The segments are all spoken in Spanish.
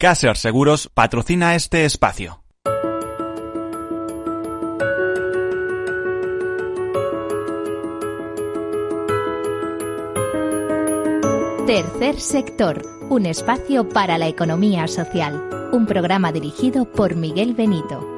Caser Seguros patrocina este espacio. Tercer sector, un espacio para la economía social. Un programa dirigido por Miguel Benito.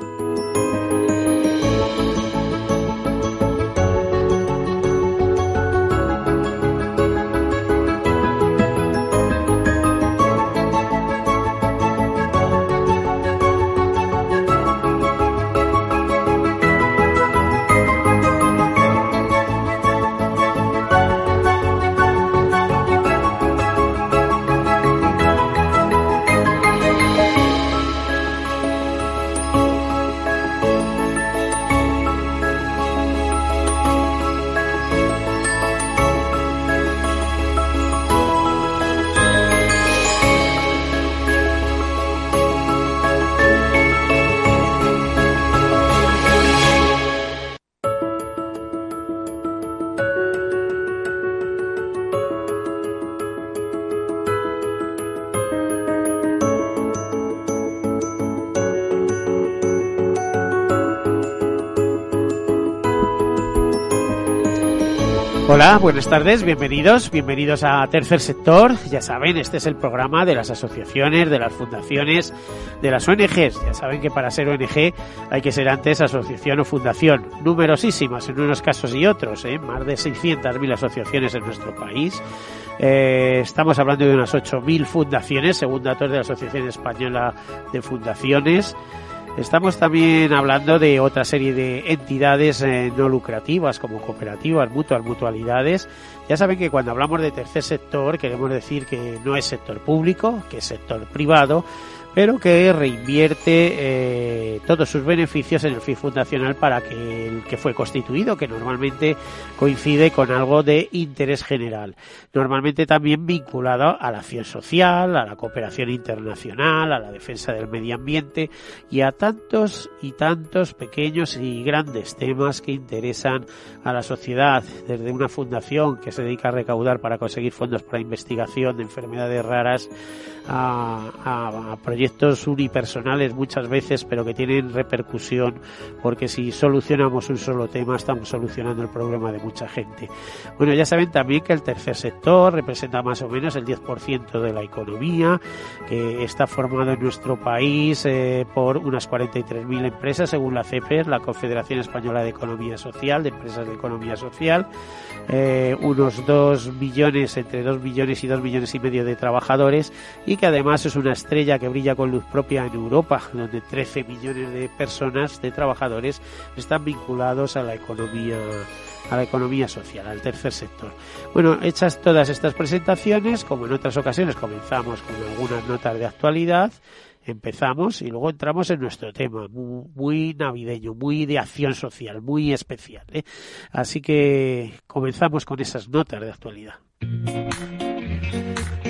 Buenas tardes, bienvenidos, bienvenidos a Tercer Sector. Ya saben, este es el programa de las asociaciones, de las fundaciones, de las ONGs. Ya saben que para ser ONG hay que ser antes asociación o fundación. Numerosísimas en unos casos y otros, ¿eh? más de 600.000 asociaciones en nuestro país. Eh, estamos hablando de unas 8.000 fundaciones, según datos de la Asociación Española de Fundaciones. Estamos también hablando de otra serie de entidades eh, no lucrativas como cooperativas, mutuas, mutualidades. Ya saben que cuando hablamos de tercer sector queremos decir que no es sector público, que es sector privado, pero que reinvierte eh, todos sus beneficios en el fin fundacional para que el que fue constituido, que normalmente coincide con algo de interés general. Normalmente también vinculado a la acción social, a la cooperación internacional, a la defensa del medio ambiente y a tantos y tantos pequeños y grandes temas que interesan a la sociedad, desde una fundación que se dedica a recaudar para conseguir fondos para investigación de enfermedades raras a, a, a proyectos unipersonales muchas veces, pero que tienen repercusión, porque si solucionamos un solo tema, estamos solucionando el problema de mucha gente. Bueno, ya saben también que el tercer sector representa más o menos el 10% de la economía, que está formado en nuestro país eh, por unas 43.000 empresas, según la CEPER, la Confederación Española de Economía Social, de Empresas de Economía Social, eh, unos 2 millones, entre 2 millones y 2 millones y medio de trabajadores, y que además es una estrella que brilla con luz propia en Europa, donde 13 millones de personas, de trabajadores, están vinculados a la economía a la economía social, al tercer sector. Bueno, hechas todas estas presentaciones, como en otras ocasiones comenzamos con algunas notas de actualidad, empezamos y luego entramos en nuestro tema, muy, muy navideño, muy de acción social, muy especial. ¿eh? Así que comenzamos con esas notas de actualidad.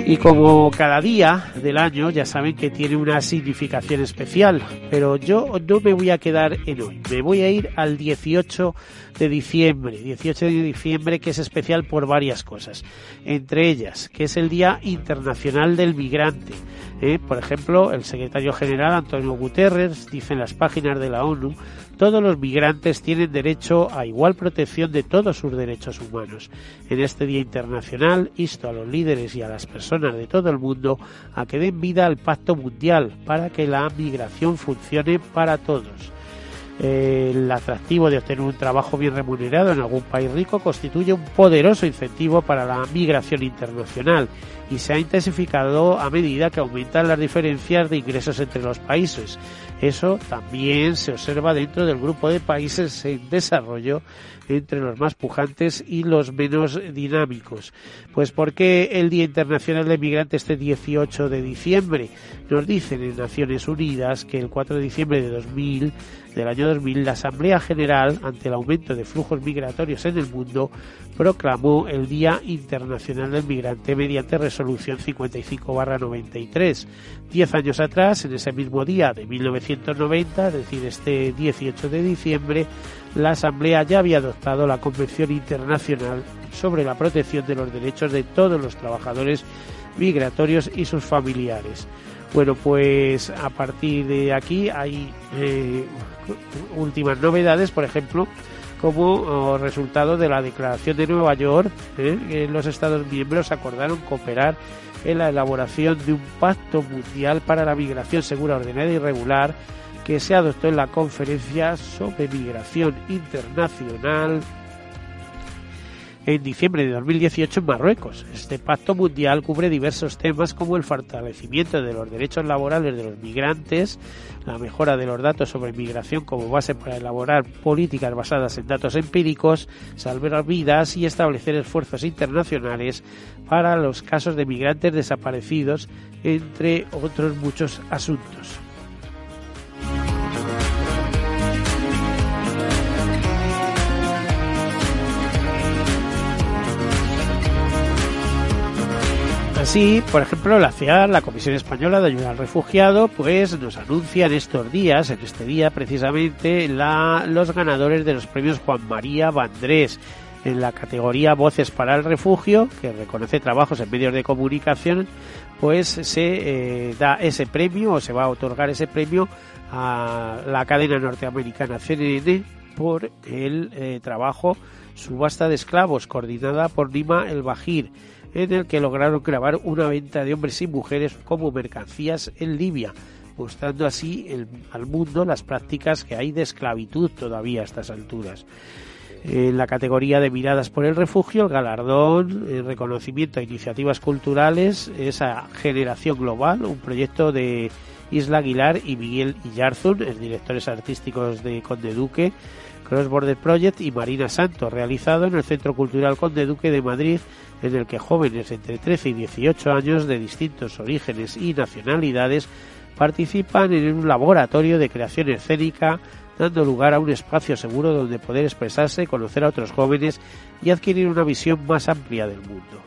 Y como cada día del año ya saben que tiene una significación especial, pero yo no me voy a quedar en hoy, me voy a ir al 18 de diciembre, 18 de diciembre que es especial por varias cosas, entre ellas que es el Día Internacional del Migrante. ¿Eh? Por ejemplo, el secretario general Antonio Guterres dice en las páginas de la ONU todos los migrantes tienen derecho a igual protección de todos sus derechos humanos. En este Día Internacional insto a los líderes y a las personas de todo el mundo a que den vida al Pacto Mundial para que la migración funcione para todos. El atractivo de obtener un trabajo bien remunerado en algún país rico constituye un poderoso incentivo para la migración internacional y se ha intensificado a medida que aumentan las diferencias de ingresos entre los países. Eso también se observa dentro del grupo de países en desarrollo entre los más pujantes y los menos dinámicos. Pues ¿por qué el Día Internacional del Migrante este 18 de diciembre? Nos dicen en Naciones Unidas que el 4 de diciembre de 2000 del año 2000, la Asamblea General, ante el aumento de flujos migratorios en el mundo, proclamó el Día Internacional del Migrante mediante resolución 55-93. Diez años atrás, en ese mismo día de 1990, es decir, este 18 de diciembre, la Asamblea ya había adoptado la Convención Internacional sobre la protección de los derechos de todos los trabajadores migratorios y sus familiares. Bueno, pues a partir de aquí hay eh, últimas novedades, por ejemplo, como oh, resultado de la declaración de Nueva York, eh, los Estados miembros acordaron cooperar en la elaboración de un pacto mundial para la migración segura, ordenada y regular que se adoptó en la conferencia sobre migración internacional en diciembre de 2018 en Marruecos. Este pacto mundial cubre diversos temas como el fortalecimiento de los derechos laborales de los migrantes, la mejora de los datos sobre migración como base para elaborar políticas basadas en datos empíricos, salvar vidas y establecer esfuerzos internacionales para los casos de migrantes desaparecidos, entre otros muchos asuntos. Así, por ejemplo, la CEAR, la Comisión Española de Ayuda al Refugiado, pues nos anuncia en estos días, en este día precisamente, la, los ganadores de los premios Juan María Vandrés en la categoría Voces para el Refugio, que reconoce trabajos en medios de comunicación, pues se eh, da ese premio o se va a otorgar ese premio a la cadena norteamericana CNN por el eh, trabajo Subasta de Esclavos, coordinada por Nima El Bajir en el que lograron grabar una venta de hombres y mujeres como mercancías en Libia, mostrando así al mundo las prácticas que hay de esclavitud todavía a estas alturas. En la categoría de miradas por el refugio, el galardón, el reconocimiento a iniciativas culturales, esa generación global, un proyecto de Isla Aguilar y Miguel Illarzun, directores artísticos de Conde Duque, Cross Border Project y Marina Santos, realizado en el Centro Cultural Conde Duque de Madrid en el que jóvenes entre 13 y 18 años de distintos orígenes y nacionalidades participan en un laboratorio de creación escénica, dando lugar a un espacio seguro donde poder expresarse, conocer a otros jóvenes y adquirir una visión más amplia del mundo.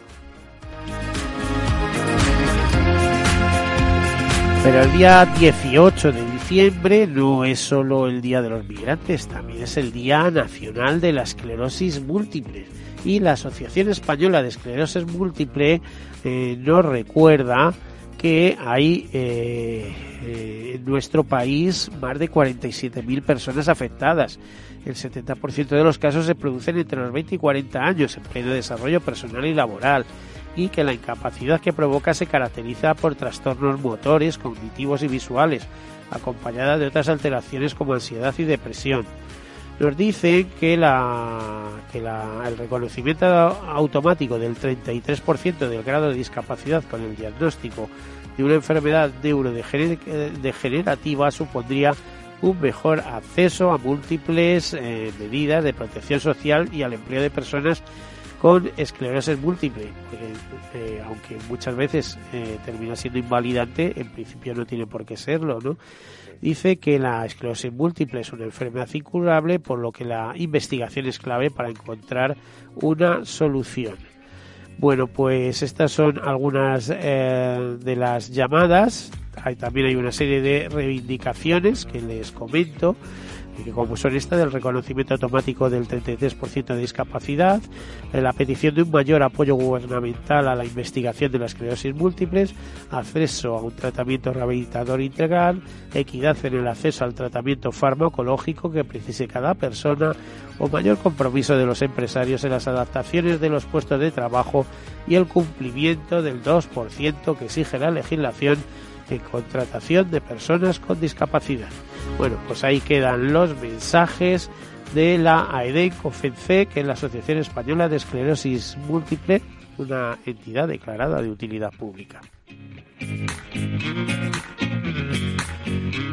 Pero el día 18 de diciembre no es solo el Día de los Migrantes, también es el Día Nacional de la Esclerosis Múltiple y la Asociación Española de Esclerosis Múltiple eh, nos recuerda que hay eh, eh, en nuestro país más de 47.000 personas afectadas. El 70% de los casos se producen entre los 20 y 40 años en pleno desarrollo personal y laboral y que la incapacidad que provoca se caracteriza por trastornos motores, cognitivos y visuales, acompañada de otras alteraciones como ansiedad y depresión. Nos dice que, la, que el reconocimiento automático del 33% del grado de discapacidad con el diagnóstico de una enfermedad neurodegenerativa supondría un mejor acceso a múltiples eh, medidas de protección social y al empleo de personas con esclerosis múltiple, eh, aunque muchas veces eh, termina siendo invalidante, en principio no tiene por qué serlo, ¿no? dice que la esclerosis múltiple es una enfermedad incurable, por lo que la investigación es clave para encontrar una solución. Bueno, pues estas son algunas eh, de las llamadas. Hay, también hay una serie de reivindicaciones que les comento que como son esta del reconocimiento automático del 33% de discapacidad, la petición de un mayor apoyo gubernamental a la investigación de las esclerosis múltiples, acceso a un tratamiento rehabilitador integral, equidad en el acceso al tratamiento farmacológico que precise cada persona, o mayor compromiso de los empresarios en las adaptaciones de los puestos de trabajo y el cumplimiento del 2% que exige la legislación en contratación de personas con discapacidad. Bueno, pues ahí quedan los mensajes de la AEDEC-OFENCE, que es la Asociación Española de Esclerosis Múltiple, una entidad declarada de utilidad pública.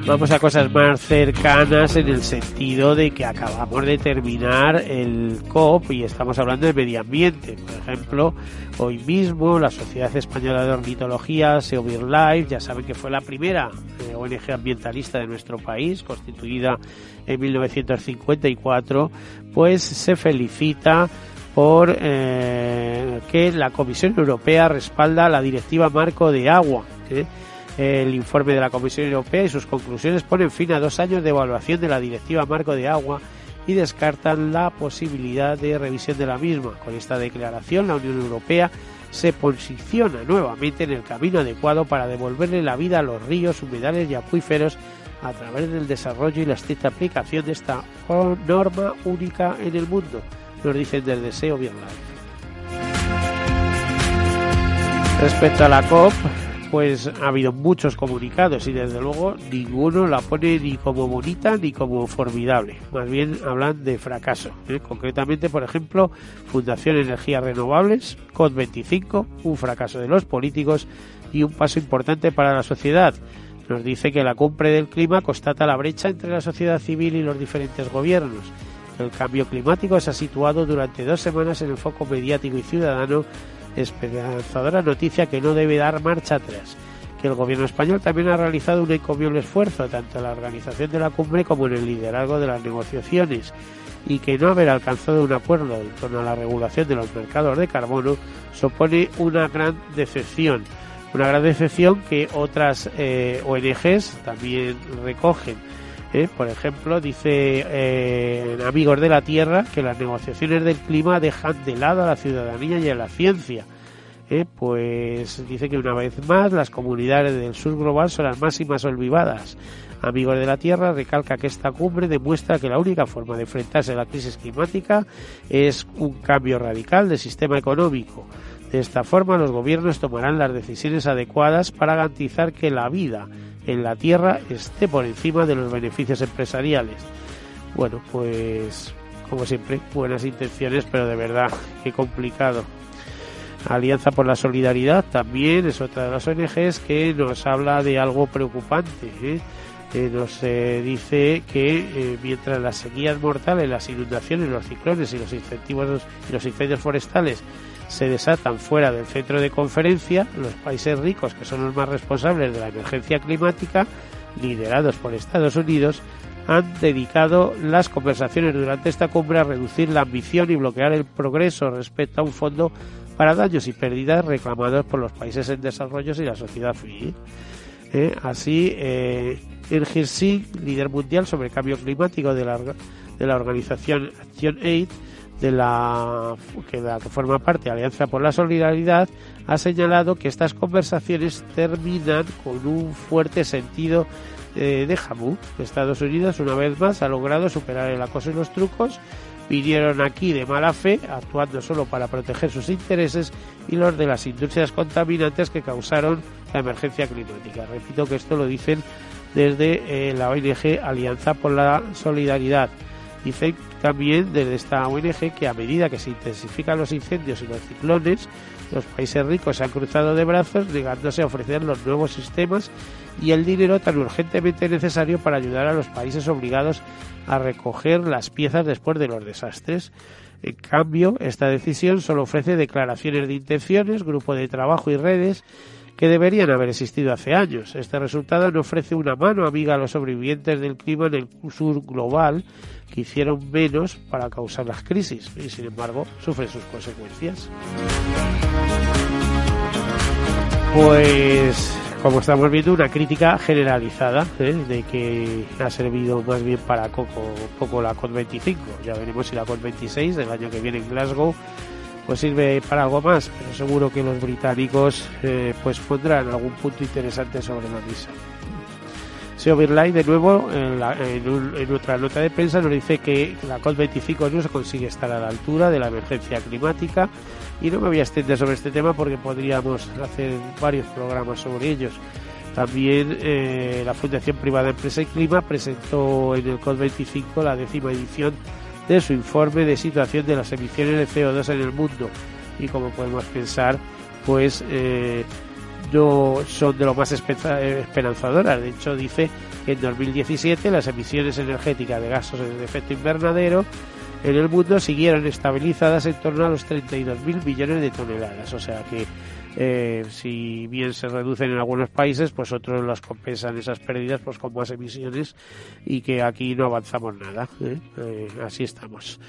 Vamos a cosas más cercanas en el sentido de que acabamos de terminar el COP y estamos hablando de medio ambiente. Por ejemplo, hoy mismo la Sociedad Española de Ornitología, SeoBirdLife, ya saben que fue la primera eh, ONG ambientalista de nuestro país, constituida en 1954, pues se felicita por eh, que la Comisión Europea respalda la Directiva Marco de Agua. ¿eh? El informe de la Comisión Europea y sus conclusiones ponen fin a dos años de evaluación de la Directiva Marco de Agua y descartan la posibilidad de revisión de la misma. Con esta declaración, la Unión Europea se posiciona nuevamente en el camino adecuado para devolverle la vida a los ríos, humedales y acuíferos a través del desarrollo y la estricta aplicación de esta norma única en el mundo, nos dicen desde SEO Bien Respecto a la COP, pues ha habido muchos comunicados y desde luego ninguno la pone ni como bonita ni como formidable. Más bien hablan de fracaso. ¿eh? Concretamente, por ejemplo, Fundación Energías Renovables, COP25, un fracaso de los políticos y un paso importante para la sociedad. Nos dice que la cumbre del clima constata la brecha entre la sociedad civil y los diferentes gobiernos. El cambio climático se ha situado durante dos semanas en el foco mediático y ciudadano esperanzadora noticia que no debe dar marcha atrás, que el gobierno español también ha realizado un encomiable esfuerzo tanto en la organización de la cumbre como en el liderazgo de las negociaciones y que no haber alcanzado un acuerdo en torno a la regulación de los mercados de carbono supone una gran decepción. Una gran decepción que otras eh, ONGs también recogen. ¿Eh? Por ejemplo, dice eh, Amigos de la Tierra que las negociaciones del clima dejan de lado a la ciudadanía y a la ciencia. ¿eh? Pues dice que una vez más las comunidades del sur global son las máximas olvidadas. Amigos de la Tierra recalca que esta cumbre demuestra que la única forma de enfrentarse a la crisis climática es un cambio radical del sistema económico. De esta forma, los gobiernos tomarán las decisiones adecuadas para garantizar que la vida en la tierra esté por encima de los beneficios empresariales. Bueno, pues como siempre, buenas intenciones, pero de verdad, qué complicado. Alianza por la Solidaridad también es otra de las ONGs que nos habla de algo preocupante. ¿eh? nos eh, dice que eh, mientras las sequías mortales, las inundaciones, los ciclones y los incentivos y los incendios forestales se desatan fuera del centro de conferencia, los países ricos, que son los más responsables de la emergencia climática, liderados por Estados Unidos, han dedicado las conversaciones durante esta cumbre a reducir la ambición y bloquear el progreso respecto a un fondo para daños y pérdidas reclamados por los países en desarrollo y la sociedad civil. Eh, así, eh, líder mundial sobre cambio climático de la, de la organización Action Aid, de la que, la que forma parte Alianza por la Solidaridad ha señalado que estas conversaciones terminan con un fuerte sentido eh, de jamú. Estados Unidos una vez más ha logrado superar el acoso y los trucos. Vinieron aquí de mala fe, actuando solo para proteger sus intereses y los de las industrias contaminantes que causaron la emergencia climática. Repito que esto lo dicen desde eh, la ONG Alianza por la Solidaridad. Dicen también desde esta ONG que a medida que se intensifican los incendios y los ciclones, los países ricos se han cruzado de brazos negándose a ofrecer los nuevos sistemas y el dinero tan urgentemente necesario para ayudar a los países obligados a recoger las piezas después de los desastres. En cambio, esta decisión solo ofrece declaraciones de intenciones, grupo de trabajo y redes que deberían haber existido hace años. Este resultado no ofrece una mano amiga a los sobrevivientes del clima en el sur global que hicieron menos para causar las crisis y sin embargo sufren sus consecuencias. Pues como estamos viendo una crítica generalizada ¿eh? de que ha servido más bien para poco, poco la COP25. Ya veremos si la COP26 del año que viene en Glasgow pues sirve para algo más, pero seguro que los británicos eh, pues pondrán algún punto interesante sobre la misa. Seo Birlay, de nuevo, en, en, otra nota de prensa, nos dice que la COP25 no se consigue estar a la altura de la emergencia climática y no me voy a extender sobre este tema porque podríamos hacer varios programas sobre ellos. También eh, la Fundación Privada Empresa y Clima presentó en el COP25 la décima edición de su informe de situación de las emisiones de CO2 en el mundo. Y como podemos pensar, pues eh, no son de lo más esperanzadoras. De hecho, dice que en 2017 las emisiones energéticas de gases de efecto invernadero en el mundo siguieron estabilizadas en torno a los 32.000 millones de toneladas. O sea que eh, si bien se reducen en algunos países, pues otros las compensan esas pérdidas pues con más emisiones y que aquí no avanzamos nada. ¿eh? Eh, así estamos.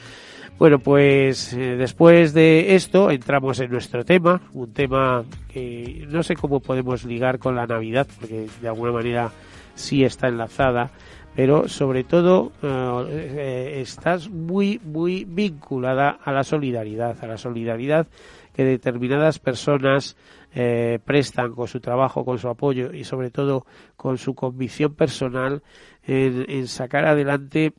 Bueno, pues después de esto entramos en nuestro tema, un tema que no sé cómo podemos ligar con la Navidad, porque de alguna manera sí está enlazada, pero sobre todo estás muy, muy vinculada a la solidaridad, a la solidaridad que determinadas personas eh, prestan con su trabajo, con su apoyo y sobre todo con su convicción personal en, sacar adelante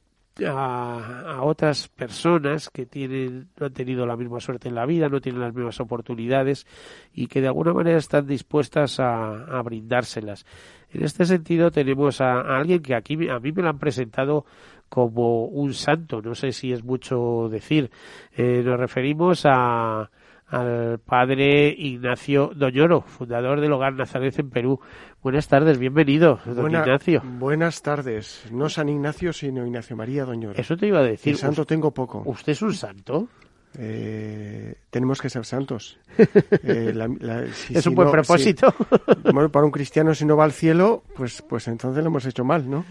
a, otras personas que tienen, no han tenido la misma suerte en la vida, no tienen las mismas oportunidades y que de alguna manera están dispuestas a, brindárselas. En este sentido tenemos a, alguien que aquí a mí me lo han presentado como un santo, no sé si es mucho decir. Eh, nos referimos a, al padre Ignacio Doñoro, fundador del Hogar Nazaret en Perú. Buenas tardes, bienvenido, don Ignacio. Buenas tardes. No San Ignacio, sino Ignacio María Doñoro. Eso te iba a decir. El santo tengo poco. ¿Usted es un santo? Eh, tenemos que ser santos. Eh, es un buen propósito. para un cristiano, si no va al cielo, pues, pues entonces lo hemos hecho mal, ¿no?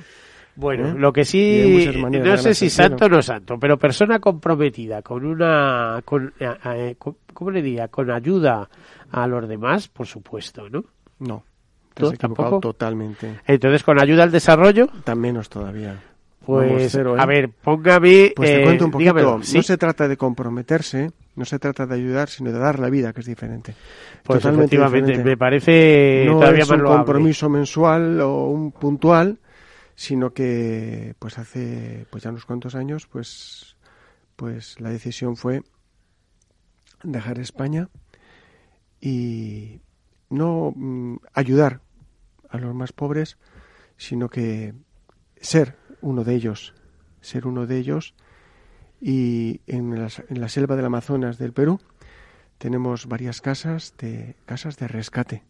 Bueno, ¿Eh? lo que sí, no sé si santo o no santo, pero persona comprometida con una, con, ¿cómo le diría? Con ayuda a los demás, por supuesto, ¿no? No, te ¿Tampoco? totalmente. Entonces, con ayuda al desarrollo. Tan menos todavía. Pues, ¿eh? a ver, póngame. Pues te cuento un eh, poquito. No se trata de comprometerse, no se trata de ayudar, sino de dar la vida, que es diferente. Pues Totalmente efectivamente, me parece no es un compromiso mensual o un puntual, sino que, pues hace, pues ya unos cuantos años, pues, pues la decisión fue dejar España y no mm, ayudar a los más pobres, sino que ser uno de ellos, ser uno de ellos. Y en la, en la selva del Amazonas del Perú tenemos varias casas de casas de rescate,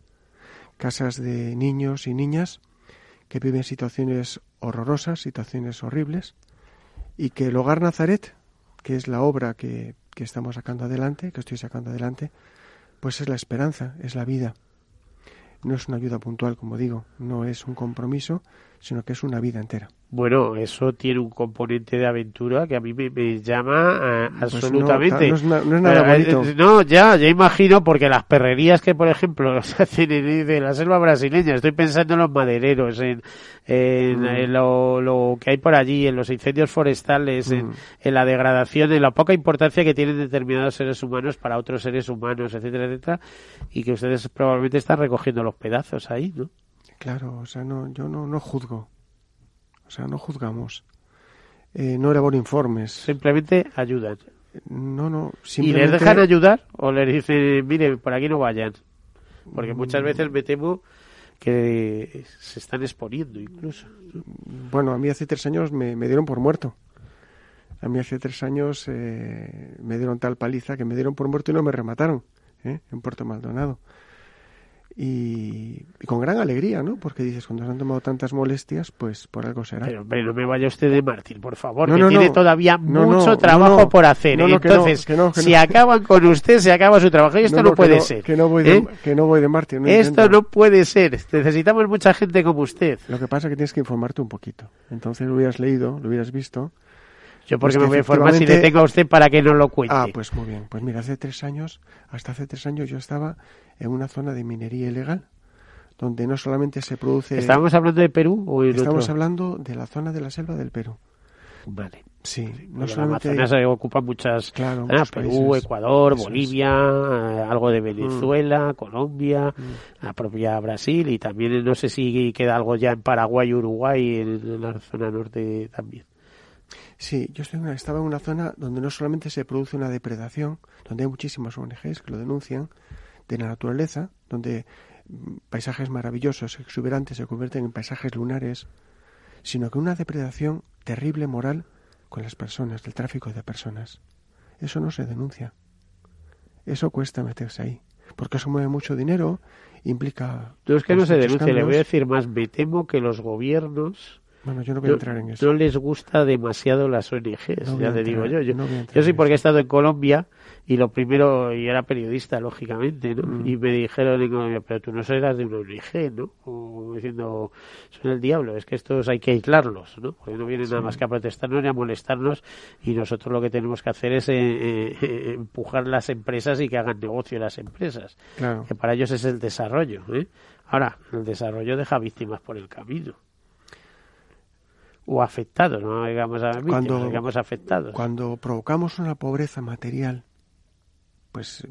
casas de niños y niñas que viven situaciones horrorosas, situaciones horribles, y que el Hogar Nazaret, que es la obra que que estamos sacando adelante, que estoy sacando adelante, pues es la esperanza, es la vida. No es una ayuda puntual, como digo, no es un compromiso, sino que es una vida entera. Bueno, eso tiene un componente de aventura que a mí me, llama eh, pues absolutamente. No, es nada eh, bonito. no, ya, ya imagino, porque las perrerías que, por ejemplo, se hacen en, la selva brasileña, estoy pensando en los madereros, en, en, mm. lo, que hay por allí, en los incendios forestales, en, mm. en, la degradación, en la poca importancia que tienen determinados seres humanos para otros seres humanos, etcétera, etcétera, y que ustedes probablemente están recogiendo los pedazos ahí, ¿no? Claro, o sea, no, yo no, no juzgo. O sea, no juzgamos. Eh, no elaboro informes. Simplemente ayudan. No, no. Simplemente... ¿Y les dejan ayudar o les dicen, mire, por aquí no vayan? Porque muchas mm. veces me temo que se están exponiendo incluso. Bueno, a mí hace tres años me, dieron por muerto. A mí hace tres años eh, me dieron tal paliza que me dieron por muerto y no me remataron ¿eh? en Puerto Maldonado y, con gran alegría, ¿no? Porque dices, cuando se han tomado tantas molestias, pues por algo será. Pero, no me vaya usted de Martín, por favor, que tiene todavía mucho trabajo por hacer. Entonces, si acaban con usted, se acaba su trabajo. Y esto no, puede ser. Que no voy de, ¿eh? que no voy de Martín. esto no puede ser. Necesitamos mucha gente como usted. Lo que pasa es que tienes que informarte un poquito. Entonces lo hubieras leído, lo hubieras visto. Yo porque me voy a informar si le tengo a usted para que no lo cuente. Ah, pues muy bien. Pues mira, hace tres años, hasta hace tres años yo estaba en una zona de minería ilegal, donde no solamente se produce... ¿Estábamos hablando de Perú o Estamos hablando de la zona de la selva del Perú. Vale. Sí, no solamente... Amazonas se ocupa muchas... Claro, ah, Perú, Ecuador, Bolivia, eh, algo de Venezuela, mm. Colombia, mm. la propia Brasil y también no sé si queda algo ya en Paraguay, Uruguay, en, la zona norte también. Sí, yo estaba en una zona donde no solamente se produce una depredación, donde hay muchísimas ONGs que lo denuncian, de la naturaleza, donde mm, paisajes maravillosos, exuberantes, se convierten en paisajes lunares, sino que una depredación terrible moral con las personas, del tráfico de personas. Eso no se denuncia. Eso cuesta meterse ahí. Porque eso mueve mucho dinero, implica. No es que no se denuncia, le voy a decir más. Me temo que los gobiernos bueno, yo no voy a entrar en eso. No les gusta demasiado las ONGs, ya te digo yo. Yo, yo sí porque he estado en Colombia y lo primero, y era periodista, lógicamente, ¿no? Mm. Y me dijeron en Colombia, pero tú no serás de una ONG, ¿no? Diciendo, son el diablo, es que estos hay que aislarlos, ¿no? Porque no vienen nada más que a protestarnos ni a molestarnos y nosotros lo que tenemos que hacer es eh, eh, eh, empujar las empresas y que hagan negocio las empresas. Que para ellos es el desarrollo, ¿eh? Ahora, el desarrollo deja víctimas por el camino o afectados, no digamos, a cuando, digamos afectados. Cuando provocamos una pobreza material pues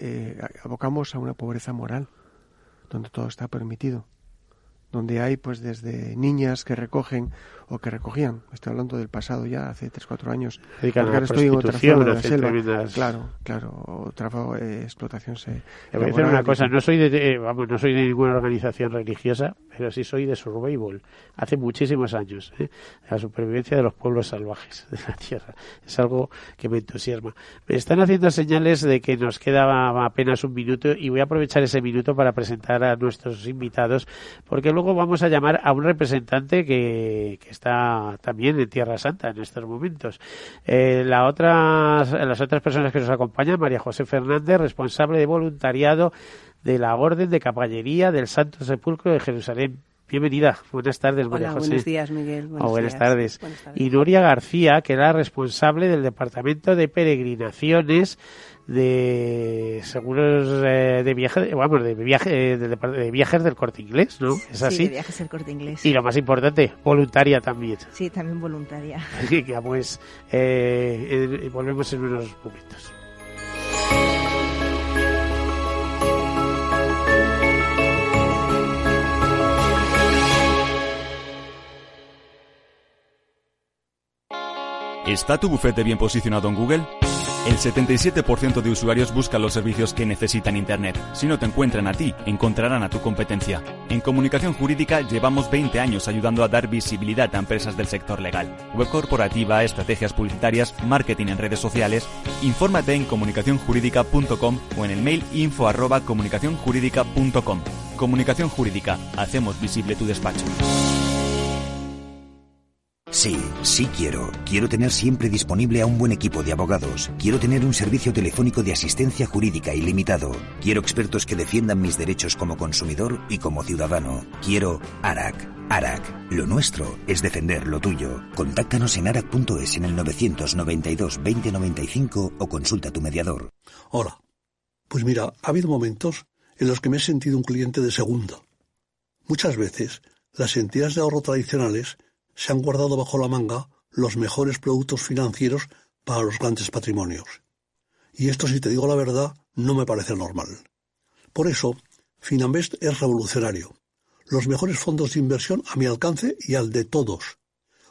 eh, abocamos a una pobreza moral, donde todo está permitido, donde hay pues desde niñas que recogen o que recogían, estoy hablando del pasado ya, hace 3, 4 años, porque ahora estoy en otra zona de la selva. Claro, claro, otra eh, explotación se... Te voy a decir una cosa, no soy de, eh, vamos, no soy de ninguna organización religiosa, pero sí soy de survival, hace muchísimos años, ¿eh? la supervivencia de los pueblos salvajes de la Tierra. Es algo que me entusiasma. Me están haciendo señales de que nos queda apenas un minuto y voy a aprovechar ese minuto para presentar a nuestros invitados, porque luego vamos a llamar a un representante que, que está también en Tierra Santa en estos momentos. Eh, la otra, las otras personas que nos acompañan, María José Fernández, responsable de voluntariado de la Orden de Caballería del Santo Sepulcro de Jerusalén. Bienvenida. Buenas tardes, María José. Buenos días, Miguel. Buenas, Tardes. Y Nuria García, que era responsable del Departamento de Peregrinaciones de seguros eh, de viaje, vamos, de viaje, de, viajes del corte inglés, ¿no? Es así. Sí, de viajes del corte inglés. Y lo más importante, voluntaria también. Sí, también voluntaria. ya pues, eh, volvemos en unos momentos. ¿Está tu bufete bien posicionado en Google? El 77% de usuarios buscan los servicios que necesitan Internet. Si no te encuentran a ti, encontrarán a tu competencia. En comunicación jurídica llevamos 20 años ayudando a dar visibilidad a empresas del sector legal. Web corporativa, estrategias publicitarias, marketing en redes sociales. Infórmate en comunicacionjurídica.com o en el mail info arroba comunicacionjurídica.com. Comunicación Jurídica. Hacemos visible tu despacho. Sí, sí quiero. Quiero tener siempre disponible a un buen equipo de abogados. Quiero tener un servicio telefónico de asistencia jurídica ilimitado. Quiero expertos que defiendan mis derechos como consumidor y como ciudadano. Quiero ARAC. ARAC. Lo nuestro es defender lo tuyo. Contáctanos en arac.es en el 992 2095 o consulta tu mediador. Hola. Pues mira, ha habido momentos en los que me he sentido un cliente de segunda. Muchas veces, las entidades de ahorro tradicionales se han guardado bajo la manga los mejores productos financieros para los grandes patrimonios. Y esto, si te digo la verdad, no me parece normal. Por eso, Finambest es revolucionario. Los mejores fondos de inversión a mi alcance y al de todos.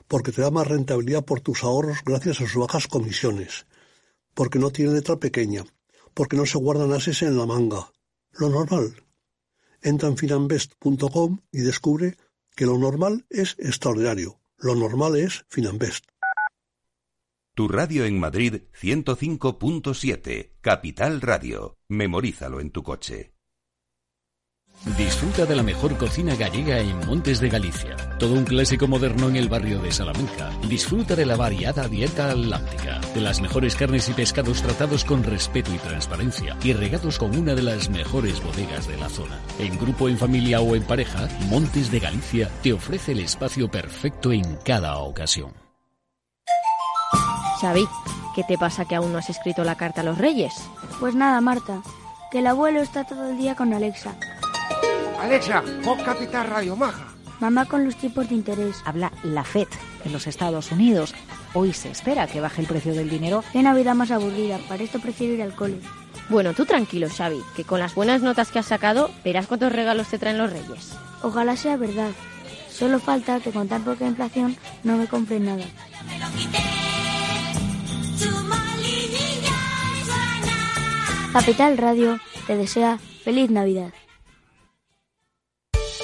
Porque te da más rentabilidad por tus ahorros gracias a sus bajas comisiones. Porque no tiene letra pequeña. Porque no se guardan ases en la manga. Lo normal. Entra en finambest.com y descubre que lo normal es extraordinario, lo normal es Finambest. Tu radio en Madrid 105.7, Capital Radio. Memorízalo en tu coche. Disfruta de la mejor cocina gallega en Montes de Galicia. Todo un clásico moderno en el barrio de Salamanca. Disfruta de la variada dieta atlántica, de las mejores carnes y pescados tratados con respeto y transparencia y regados con una de las mejores bodegas de la zona. En grupo, en familia o en pareja, Montes de Galicia te ofrece el espacio perfecto en cada ocasión. Xavi, ¿qué te pasa que aún no has escrito la carta a los reyes? Pues nada, Marta, que el abuelo está todo el día con Alexa Alexa, pop Capital Radio Maja. Mamá con los tipos de interés. Habla la FED en los Estados Unidos. Hoy se espera que baje el precio del dinero. Qué Navidad más aburrida. Para esto prefiero ir al cole. Bueno, tú tranquilo, Xavi, que con las buenas notas que has sacado, verás cuántos regalos te traen los reyes. Ojalá sea verdad. Solo falta que con tan poca inflación no me compren nada. Capital Radio te desea feliz Navidad.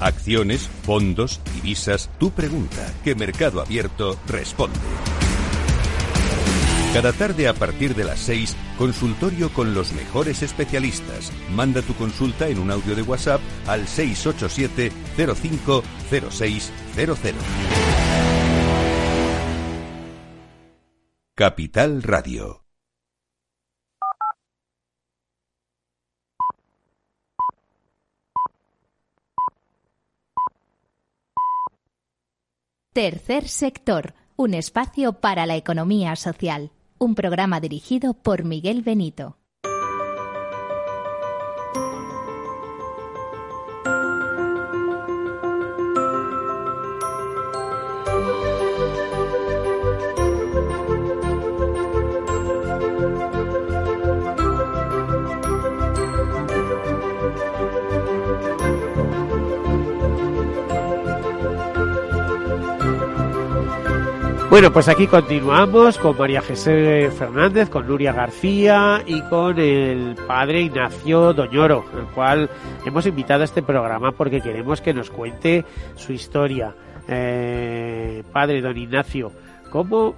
Acciones, fondos, divisas, tu pregunta, que Mercado Abierto responde. Cada tarde a partir de las 6, consultorio con los mejores especialistas. Manda tu consulta en un audio de WhatsApp al 687 050600. Capital Radio Tercer sector, un espacio para la economía social. Un programa dirigido por Miguel Benito. Bueno, pues aquí continuamos con María José Fernández, con Nuria García y con el padre Ignacio Doñoro, el cual hemos invitado a este programa porque queremos que nos cuente su historia. Eh, padre don Ignacio, ¿cómo,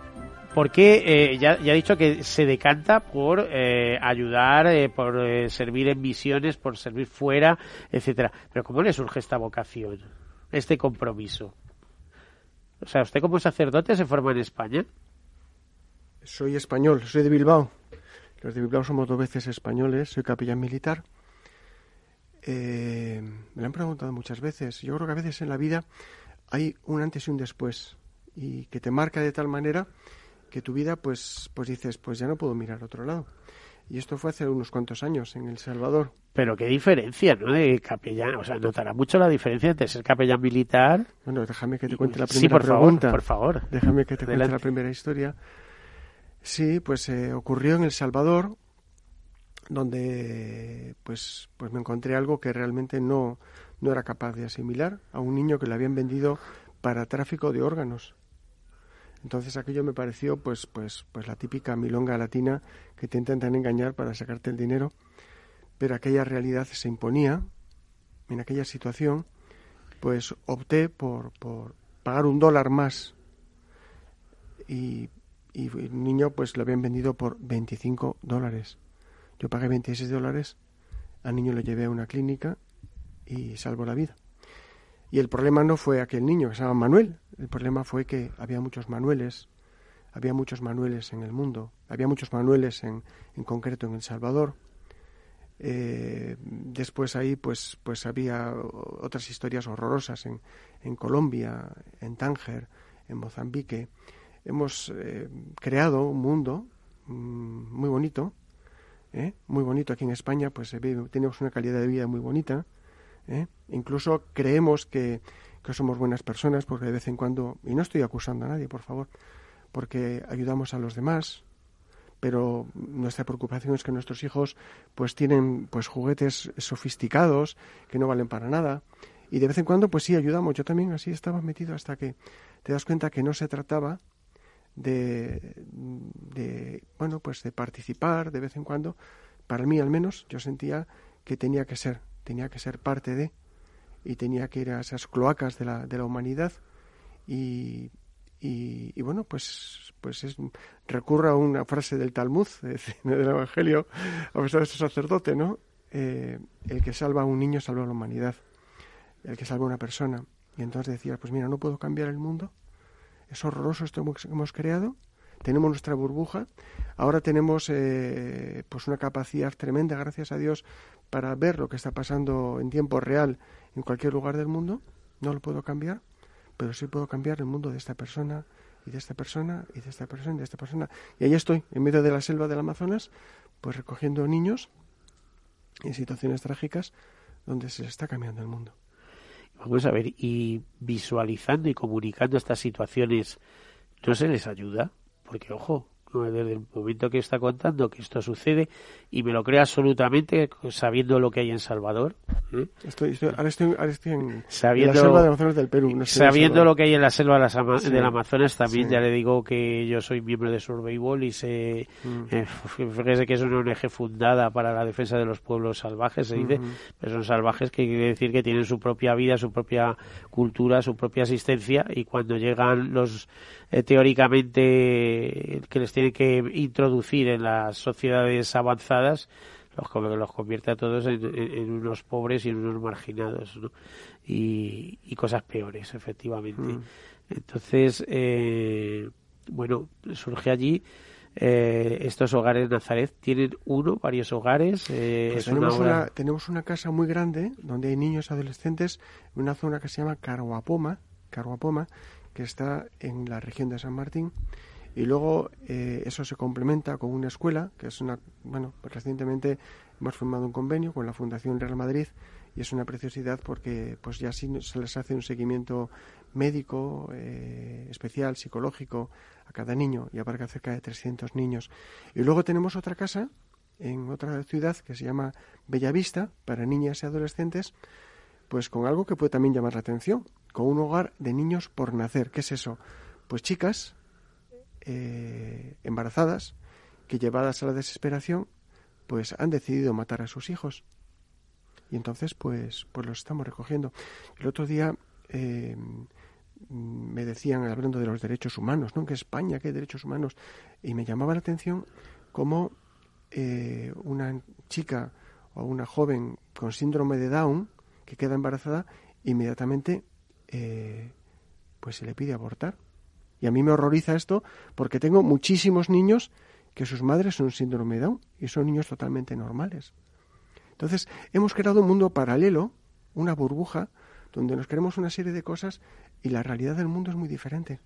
por qué, eh, ya, ya ha dicho que se decanta por eh, ayudar, eh, por eh, servir en misiones, por servir fuera, etcétera? Pero ¿cómo le surge esta vocación, este compromiso? O sea, ¿usted como sacerdote se forma en España? Soy español, soy de Bilbao. Los de Bilbao somos dos veces españoles, soy capellán militar. Eh, me lo han preguntado muchas veces. Yo creo que a veces en la vida hay un antes y un después y que te marca de tal manera que tu vida pues pues dices pues ya no puedo mirar a otro lado y esto fue hace unos cuantos años en El Salvador. Pero qué diferencia no de capellán o sea notará mucho la diferencia entre ser capellán militar bueno déjame que te cuente la sí, primera por pregunta. favor, por favor. Déjame que te Adelante. cuente la primera historia. Sí pues eh, ocurrió en El Salvador donde pues pues me encontré algo que realmente no no era capaz de asimilar a un niño que le habían vendido para tráfico de órganos. Entonces aquello me pareció pues pues pues la típica milonga latina que te intentan engañar para sacarte el dinero, pero aquella realidad se imponía en aquella situación, pues opté por, por pagar un dólar más y, y el niño pues lo habían vendido por 25 dólares. Yo pagué 26 dólares, al niño lo llevé a una clínica y salvo la vida. Y el problema no fue aquel niño que se llama Manuel, el problema fue que había muchos Manueles, había muchos Manueles en el mundo, había muchos Manueles en, en concreto en El Salvador. Eh, después ahí pues, pues había otras historias horrorosas en, en Colombia, en Tánger, en Mozambique. Hemos eh, creado un mundo mm, muy bonito, ¿eh? muy bonito aquí en España, pues tenemos una calidad de vida muy bonita. ¿Eh? Incluso creemos que, que somos buenas personas porque de vez en cuando, y no estoy acusando a nadie, por favor, porque ayudamos a los demás, pero nuestra preocupación es que nuestros hijos pues tienen pues juguetes sofisticados que no valen para nada. Y de vez en cuando pues sí ayudamos. Yo también así estaba metido hasta que te das cuenta que no se trataba de, de bueno pues de participar de vez en cuando. Para mí al menos yo sentía que tenía que ser tenía que ser parte de y tenía que ir a esas cloacas de la, de la humanidad y, y, bueno, pues, pues es, recurro a una frase del Talmud, del Evangelio, a pesar de ser sacerdote, ¿no? Eh, el que salva a un niño salva a la humanidad, el que salva a una persona. Y entonces decía, pues mira, no puedo cambiar el mundo, es horroroso esto que hemos creado, tenemos nuestra burbuja, ahora tenemos eh, pues una capacidad tremenda, gracias a Dios, para ver lo que está pasando en tiempo real en cualquier lugar del mundo, no lo puedo cambiar, pero sí puedo cambiar el mundo de esta persona y de esta persona y de esta persona y de esta persona. Y ahí estoy, en medio de la selva del Amazonas, pues recogiendo niños en situaciones trágicas donde se está cambiando el mundo. Vamos a ver, y visualizando y comunicando estas situaciones, ¿no se les ayuda? Porque, ojo, desde el momento que está contando que esto sucede y me lo creo absolutamente sabiendo lo que hay en Salvador. ¿eh? Estoy, estoy, ahora, estoy, ahora estoy en, sabiendo, en la selva del Amazonas del Perú. No sabiendo lo que hay en la selva de la, sí, del Amazonas también sí. ya le digo que yo soy miembro de Survival y sé mm. eh, fíjese que es una ONG fundada para la defensa de los pueblos salvajes, se dice, mm -hmm. pero son salvajes que quiere decir que tienen su propia vida, su propia cultura, su propia existencia y cuando llegan los eh, teóricamente que les tienen que introducir en las sociedades avanzadas los, los convierte a todos en, en, unos pobres y en unos marginados ¿no? y, y, cosas peores efectivamente mm. entonces eh, bueno surge allí eh, estos hogares Nazaret tienen uno, varios hogares. Eh, pues tenemos, una, una, tenemos una casa muy grande donde hay niños adolescentes en una zona que se llama Carguapoma, Carguapoma que está en la región de San Martín. Y luego eh, eso se complementa con una escuela, que es una, bueno, pues recientemente hemos firmado un convenio con la Fundación Real Madrid y es una preciosidad porque pues ya sí se les hace un seguimiento médico eh, especial, psicológico a cada niño y abarca cerca de 300 niños. Y luego tenemos otra casa en otra ciudad que se llama Bellavista para niñas y adolescentes, pues con algo que puede también llamar la atención, con un hogar de niños por nacer. ¿Qué es eso? Pues chicas eh, embarazadas que llevadas a la desesperación pues han decidido matar a sus hijos. Y entonces pues pues los estamos recogiendo. El otro día eh, me decían hablando de los derechos humanos no que España hay derechos humanos y me llamaba la atención cómo eh, una chica o una joven con síndrome de Down que queda embarazada inmediatamente pues se le pide abortar y a mí me horroriza esto porque tengo muchísimos niños que sus madres son síndrome de Down y son niños totalmente normales. Entonces, hemos creado un mundo paralelo, una burbuja, donde nos creemos una serie de cosas y la realidad del mundo es muy diferente.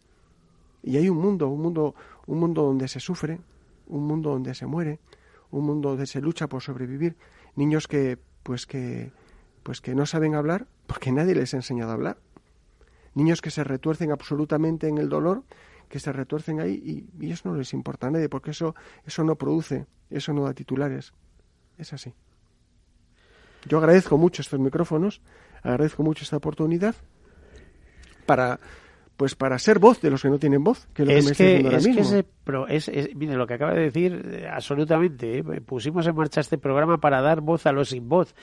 Y hay un mundo, un mundo, un mundo donde se sufre, un mundo donde se muere, un mundo donde se lucha por sobrevivir, niños que pues que pues que no saben hablar porque nadie les ha enseñado a hablar niños que se retuercen absolutamente en el dolor, que se retuercen ahí y, eso no les importa a nadie, porque eso, eso no produce, eso no da titulares. Es así. Yo agradezco mucho estos micrófonos, agradezco mucho esta oportunidad para pues para ser voz de los que no tienen voz, que es lo que me estoy diciendo ahora mismo. es, mire, lo que acaba de decir, eh, absolutamente, ¿eh? pusimos en marcha este programa para dar voz a los sin voz.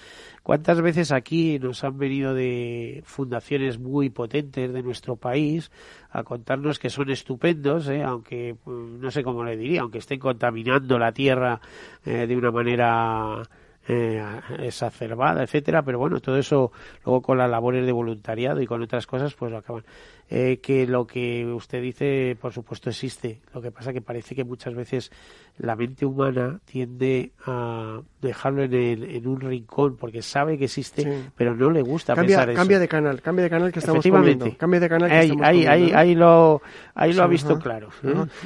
¿Cuántas veces aquí nos han venido de fundaciones muy potentes de nuestro país a contarnos que son estupendos, ¿eh? aunque pues, no sé cómo le diría, aunque estén contaminando la tierra de una manera eh, exacerbada, etcétera, pero bueno, todo eso luego con las labores de voluntariado y con otras cosas, pues lo acaban. Eh, que lo que usted dice, por supuesto, existe. Lo que pasa que parece que muchas veces la mente humana tiende a dejarlo en, en un rincón porque sabe que existe, pero no le gusta cambia, pensar cambia de canal, cambia de canal que estamos comiendo. Cambia de canal que ahí, estamos ahí, comiendo, ahí, lo, ahí lo ha visto claro.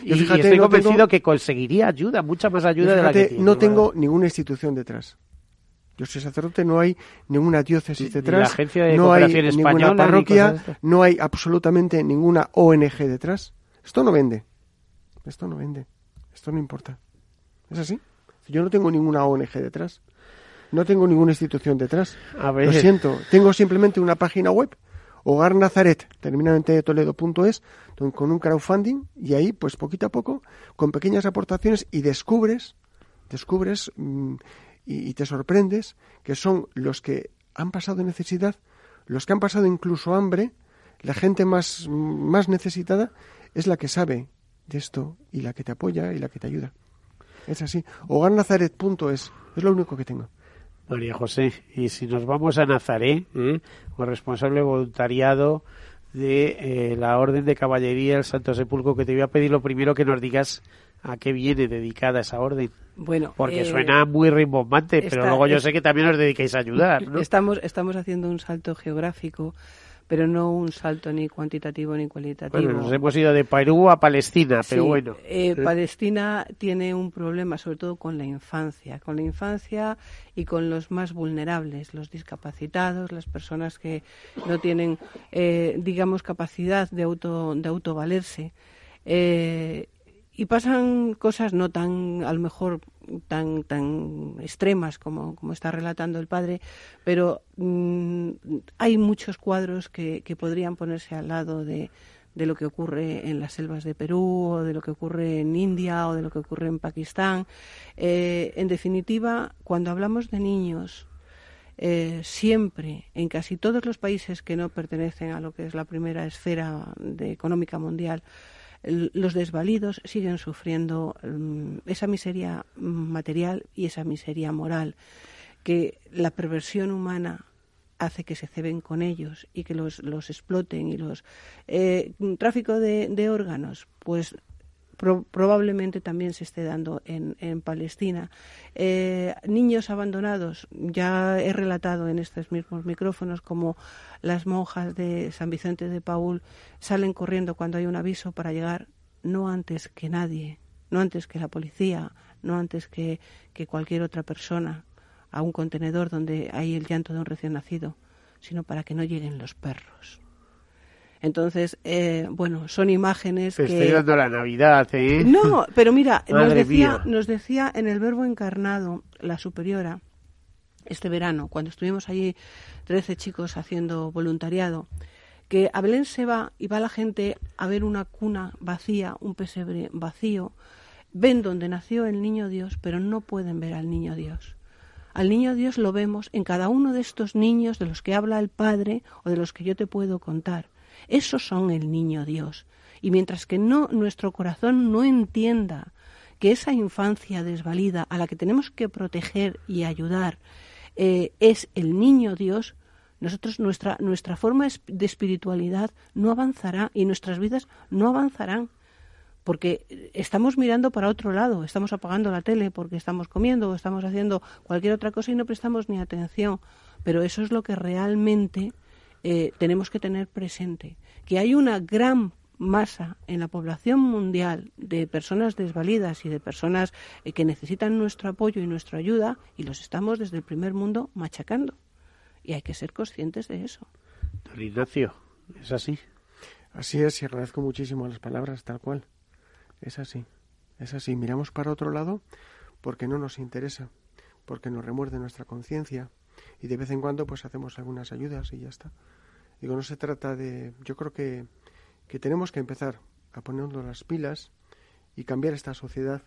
Y, fíjate, estoy no convencido tengo- que conseguiría ayuda, mucha más ayuda de la que tiene. no tengo ninguna institución detrás. Yo soy sacerdote, no hay ninguna diócesis detrás, la Agencia de no hay ninguna parroquia, no hay absolutamente ninguna ONG detrás. Esto no vende. Esto no vende. Esto no importa. ¿Es así? Yo no tengo ninguna ONG detrás. No tengo ninguna institución detrás. A ver. Lo siento. Tengo simplemente una página web, Hogar Nazaret, terminante de Toledo.es, con un crowdfunding y ahí, pues poquito a poco, con pequeñas aportaciones y descubres, descubres mm, y, te sorprendes que son los que han pasado necesidad, los que han pasado incluso hambre, la gente más, más necesitada es la que sabe de esto y la que te apoya y la que te ayuda. Es así. Hogarnazaret.es es lo único que tengo. María José, y si nos vamos a Nazaret, ¿eh? responsable voluntariado de eh, la Orden de Caballería del Santo Sepulcro, que te voy a pedir lo primero que nos digas a qué viene dedicada esa orden. Bueno, Porque eh, suena muy rimbombante, pero luego yo es- sé que también os dedicáis a ayudar, ¿no? Estamos, estamos haciendo un salto geográfico, pero no un salto ni cuantitativo ni cualitativo. Bueno, nos hemos ido de Perú a Palestina, pero bueno. ¿eh? Palestina tiene un problema sobre todo con la infancia, con la infancia y con los más vulnerables, los discapacitados, las personas que no tienen, eh, digamos, capacidad de auto de autovalerse. Eh, y pasan cosas no tan, a lo mejor, tan, tan extremas como, como está relatando el padre, pero mm, hay muchos cuadros que, que podrían ponerse al lado de, de lo que ocurre en las selvas de Perú o de lo que ocurre en India o de lo que ocurre en Pakistán. Eh, en definitiva, cuando hablamos de niños, eh, siempre, en casi todos los países que no pertenecen a lo que es la primera esfera de económica mundial, los desvalidos siguen sufriendo mm, esa miseria material y esa miseria moral, que la perversión humana hace que se ceben con ellos y que los, los exploten y los... Eh, tráfico de órganos, pues probablemente también se esté dando en, en Palestina. Eh, niños abandonados, ya he relatado en estos mismos micrófonos como las monjas de San Vicente de Paul salen corriendo cuando hay un aviso para llegar no antes que nadie, no antes que la policía, no antes que, que cualquier otra persona a un contenedor donde hay el llanto de un recién nacido, sino para que no lleguen los perros. Entonces, eh, bueno, son imágenes Te que... estoy dando la Navidad, ¿eh? No, pero mira, nos decía, nos decía en el verbo encarnado la superiora este verano, cuando estuvimos allí 13 chicos haciendo voluntariado, que a Belén se va y va la gente a ver una cuna vacía, un pesebre vacío, ven donde nació el niño Dios, pero no pueden ver al niño Dios. Al niño Dios lo vemos en cada uno de estos niños de los que habla el Padre o de los que yo te puedo contar. Esos son el niño Dios. Y mientras que no nuestro corazón no entienda que esa infancia desvalida a la que tenemos que proteger y ayudar eh, es el niño Dios, nosotros nuestra nuestra forma de espiritualidad no avanzará y nuestras vidas no avanzarán porque estamos mirando para otro lado, estamos apagando la tele porque estamos comiendo o estamos haciendo cualquier otra cosa y no prestamos ni atención. Pero eso es lo que realmente eh, tenemos que tener presente, que hay una gran masa en la población mundial de personas desvalidas y de personas eh, que necesitan nuestro apoyo y nuestra ayuda y los estamos desde el primer mundo machacando. Y hay que ser conscientes de eso. Don Ignacio, es así. Así es, y agradezco muchísimo las palabras, tal cual. Es así, es así. Miramos para otro lado porque no nos interesa, porque nos remuerde nuestra conciencia y de vez en cuando pues hacemos algunas ayudas y ya está. Digo, no se trata de... Yo creo que, que tenemos que empezar a ponernos las pilas y cambiar esta sociedad.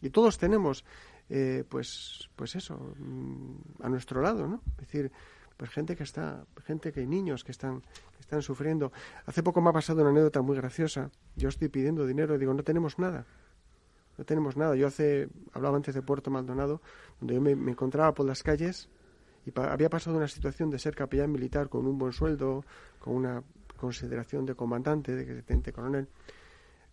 Y todos tenemos, eh, pues, pues eso, mm, a nuestro lado, ¿no? Es decir, pues gente que está, gente que hay niños que están, que están sufriendo. Hace poco me ha pasado una anécdota muy graciosa. Yo estoy pidiendo dinero y digo, no tenemos nada. No tenemos nada. Yo hace, hablaba antes de Puerto Maldonado, donde yo me, me encontraba por las calles y pa- había pasado una situación de ser capellán militar con un buen sueldo, con una consideración de comandante, de teniente coronel,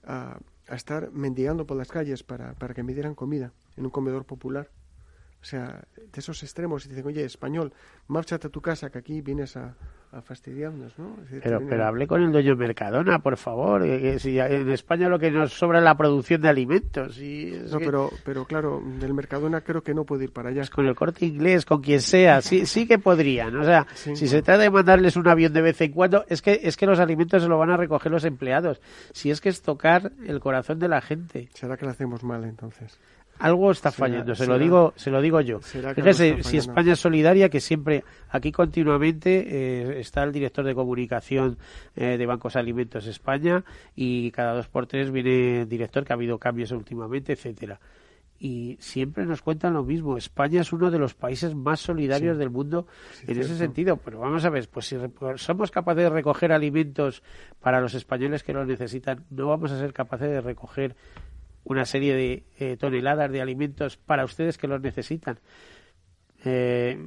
a, a estar mendigando por las calles para, para que me dieran comida en un comedor popular. O sea, de esos extremos, y dicen, oye, español, márchate a tu casa, que aquí vienes a, a fastidiarnos, ¿no? Decir, Pero, te vienen pero hable con el dueño Mercadona, por favor. que- si en España lo que nos sobra es la producción de alimentos. Y No, que- pero, pero claro, del Mercadona creo que no puedo ir para allá. Pues con el corte inglés, con quien sea, sí, sí que podrían. O sea, Sí, si se trata de mandarles un avión de vez en cuando, es que, es que los alimentos se lo van a recoger los empleados. Si es que es tocar el corazón de la gente. ¿Será que lo hacemos mal entonces? Algo está Será- fallando, se será- lo digo, se lo digo yo. Fíjese, si. España es solidaria, que siempre aquí continuamente eh, está el director de comunicación eh, de Bancos Alimentos España y cada dos por tres viene el director, que ha habido cambios últimamente, etcétera. Y siempre nos cuentan lo mismo. España es uno de los países más solidarios Sí. del mundo Sí, en ese sentido. Pero vamos a ver, pues si re- somos capaces de recoger alimentos para los españoles que los necesitan, no vamos a ser capaces de recoger una serie de eh, toneladas de alimentos para ustedes que los necesitan. Eh,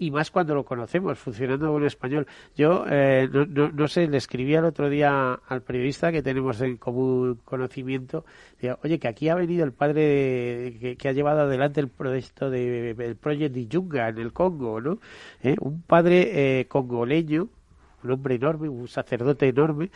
y más cuando lo conocemos, funcionando en español. Yo, eh, no, no, no sé, le escribí el otro día al periodista que tenemos en común conocimiento, decía, oye, que aquí ha venido el padre de- que, ha llevado adelante el proyecto de el proyecto de Yunga en el Congo, ¿no? ¿Eh? Un padre eh, congoleño, un hombre enorme, un sacerdote enorme,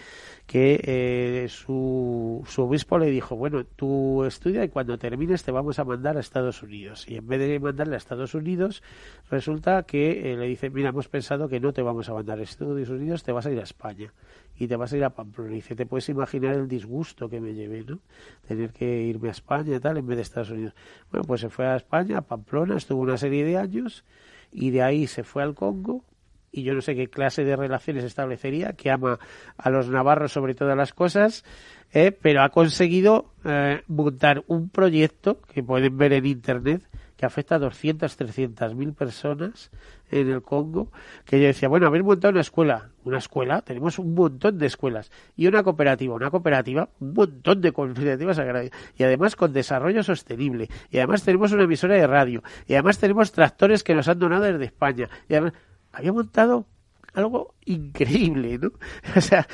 que eh, su, su obispo le dijo, bueno, tú estudia y cuando termines te vamos a mandar a Estados Unidos. Y en vez de mandarle a Estados Unidos, resulta que eh, le dice, mira, hemos pensado que no te vamos a mandar a Estados Unidos, te vas a ir a España. Y te vas a ir a Pamplona. Y dice, te puedes imaginar el disgusto que me llevé, ¿no? Tener que irme a España y tal, en vez de Estados Unidos. Bueno, pues se fue a España, a Pamplona, estuvo una serie de años, y de ahí se fue al Congo, y yo no sé qué clase de relaciones establecería, que ama a los navarros sobre todas las cosas, eh, pero ha conseguido eh, montar un proyecto que pueden ver en internet que afecta a 200, 300 mil personas en el Congo, que yo decía, bueno, haber montado una escuela, una escuela, tenemos un montón de escuelas, y una cooperativa, una cooperativa, un montón de cooperativas agrarias, y además con desarrollo sostenible, y además tenemos una emisora de radio, y además tenemos tractores que nos han donado desde España, y además había montado algo increíble, ¿no? O sea,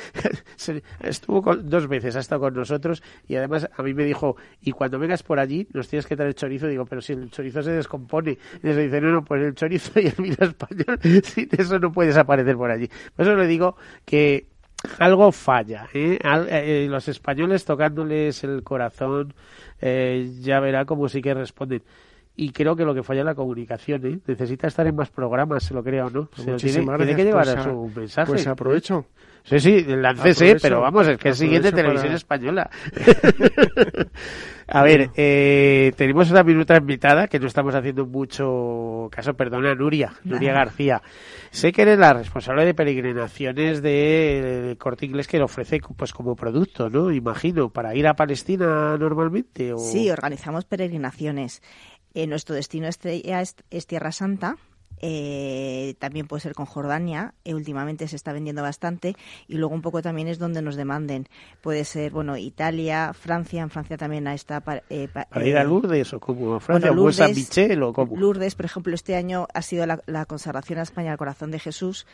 estuvo con, dos veces, ha estado con nosotros y además a mí me dijo, y cuando vengas por allí nos tienes que traer chorizo, digo, pero si el chorizo se descompone, y eso dice, no, no, pues el chorizo y el vino español, eso no puedes aparecer por allí. Por eso le digo que algo falla, ¿eh? eh los españoles tocándoles el corazón, eh, ya verá cómo sí que responden y creo que lo que falla es la comunicación. ¿eh? Necesita estar en más programas, se lo creo, ¿no? Se tiene, tiene, que llevar pues su mensaje. Pues aprovecho. Sí, sí, lancese, pero vamos, es que es siguiente televisión española. a ver, eh, tenemos una minuta invitada que no estamos haciendo mucho caso, perdona, Nuria, Nuria García. Sé que eres la responsable de peregrinaciones de, Corte Inglés que lo ofrece pues como producto, ¿no? Imagino, para ir a Palestina normalmente. O... Sí, organizamos peregrinaciones. Eh, nuestro destino es, es, Tierra Santa, eh, también puede ser con Jordania, eh, últimamente se está vendiendo bastante, y luego un poco también es donde nos demanden. Puede ser, bueno, Italia, Francia, en Francia también está... Eh, ¿Para ir a Lourdes o como Francia? Lourdes, o como? Lourdes, por ejemplo, este año ha sido la, la consagración a España al corazón de Jesús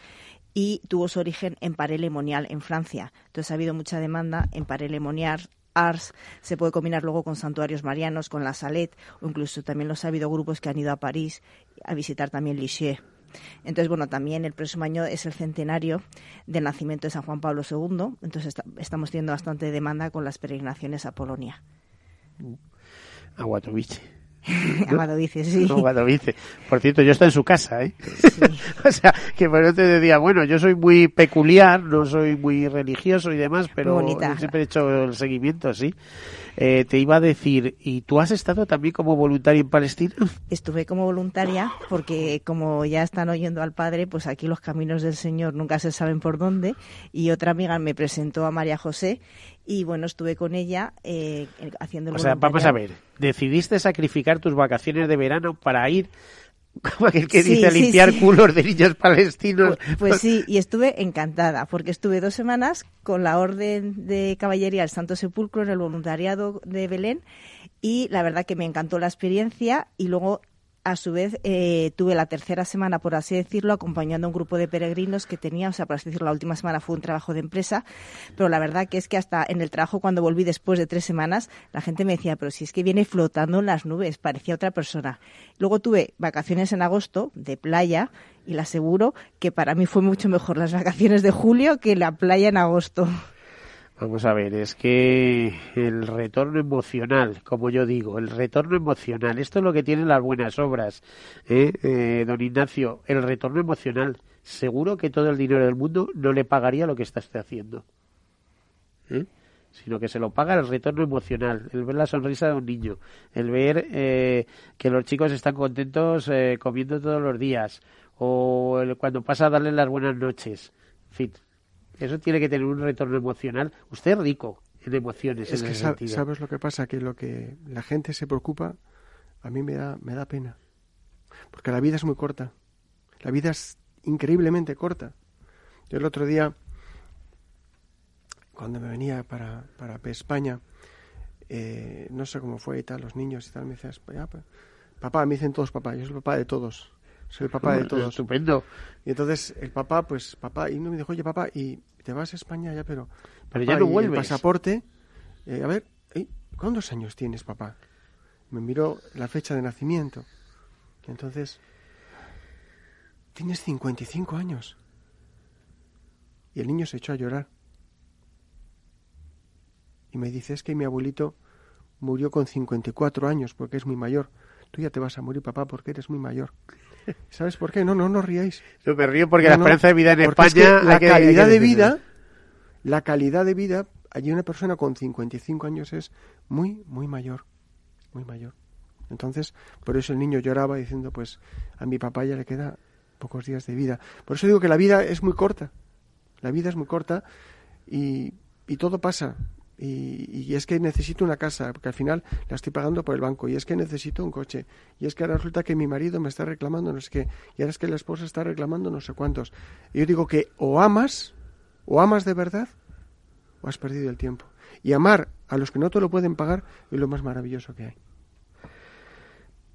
y tuvo su origen en Parelemonial, en Francia. Entonces ha habido mucha demanda en Parelemonial Ars, se puede combinar luego con santuarios marianos, con la Salet, o incluso también los ha habido grupos que han ido a París a visitar también Lisieux. Entonces, bueno, también el próximo año es el centenario del nacimiento de San Juan Pablo II, entonces estamos teniendo bastante demanda con las peregrinaciones a Polonia. A Guatovice. Amado dice, sí. dice. Por cierto, yo estoy en su casa, ¿eh? o sea, que por eso te decía, bueno, yo soy muy peculiar, no soy muy religioso y demás, pero siempre he hecho el seguimiento, sí. Eh, te iba a decir, ¿y tú has estado también como voluntaria en Palestina? Estuve como voluntaria porque como ya están oyendo al padre, pues aquí los caminos del Señor nunca se saben por dónde. Y otra amiga me presentó a María José y bueno, estuve con ella eh, haciendo el O sea, vamos a ver, decidiste sacrificar tus vacaciones de verano para ir como aquel que dice limpiar culos de niños palestinos. Pues, pues, sí, y estuve encantada, porque estuve dos semanas con la Orden de Caballería del Santo Sepulcro en el voluntariado de Belén, y la verdad que me encantó la experiencia, y luego a su vez eh, tuve la tercera semana, por así decirlo, acompañando a un grupo de peregrinos que tenía, o sea, por así decirlo, la última semana fue un trabajo de empresa, pero la verdad que es que hasta en el trabajo cuando volví después de tres semanas, la gente me decía, pero si es que viene flotando en las nubes, parecía otra persona. Luego tuve vacaciones en agosto de playa y le aseguro que para mí fue mucho mejor las vacaciones de julio que la playa en agosto. Vamos a ver, es que el retorno emocional, como yo digo, el retorno emocional, esto es lo que tienen las buenas obras, ¿eh? Eh, don Ignacio, el retorno emocional. Seguro que todo el dinero del mundo no le pagaría lo que está usted haciendo, ¿eh? sino que se lo paga el retorno emocional, el ver la sonrisa de un niño, el ver que los chicos están contentos comiendo todos los días, o cuando pasa a darle las buenas noches, en fin eso tiene que tener un retorno emocional. Usted es rico en emociones es en que ese sentido. sabes lo que pasa que lo que la gente se preocupa a mí me da me da pena. Porque la vida es muy corta. La vida es increíblemente corta. Yo el otro día cuando me venía para, para España eh, no sé cómo fue y tal los niños y tal me decías papá me dicen todos papá yo soy el papá de todos soy el papá de todos. Estupendo. Y entonces el papá, pues papá, y no me dijo, oye papá, y te vas a España ya, pero... Pero ya no vuelves. El pasaporte, eh, a ver, ¿cuántos años tienes papá? Me miró la fecha de nacimiento. Y entonces, tienes 55 años. Y el niño se echó a llorar. Y me dice, es que mi abuelito murió con 54 años porque es muy mayor. Tú ya te vas a morir, papá, porque eres muy mayor. ¿Sabes por qué? No, no, no ríais. Yo me río porque la esperanza de vida en España... la calidad de vida, la calidad de vida, allí una persona con 55 años es muy, muy mayor. Muy mayor. Entonces, por eso el niño lloraba diciendo, pues, a mi papá ya le queda pocos días de vida. Por eso digo que la vida es muy corta. La vida es muy corta y, y todo pasa. Y, es que necesito una casa, porque al final la estoy pagando por el banco, y es que necesito un coche, y es que ahora resulta que mi marido me está reclamando no sé qué, y ahora es que la esposa está reclamando no sé cuántos. Y yo digo que o amas, o amas de verdad, o has perdido el tiempo. Y amar a los que no te lo pueden pagar es lo más maravilloso que hay.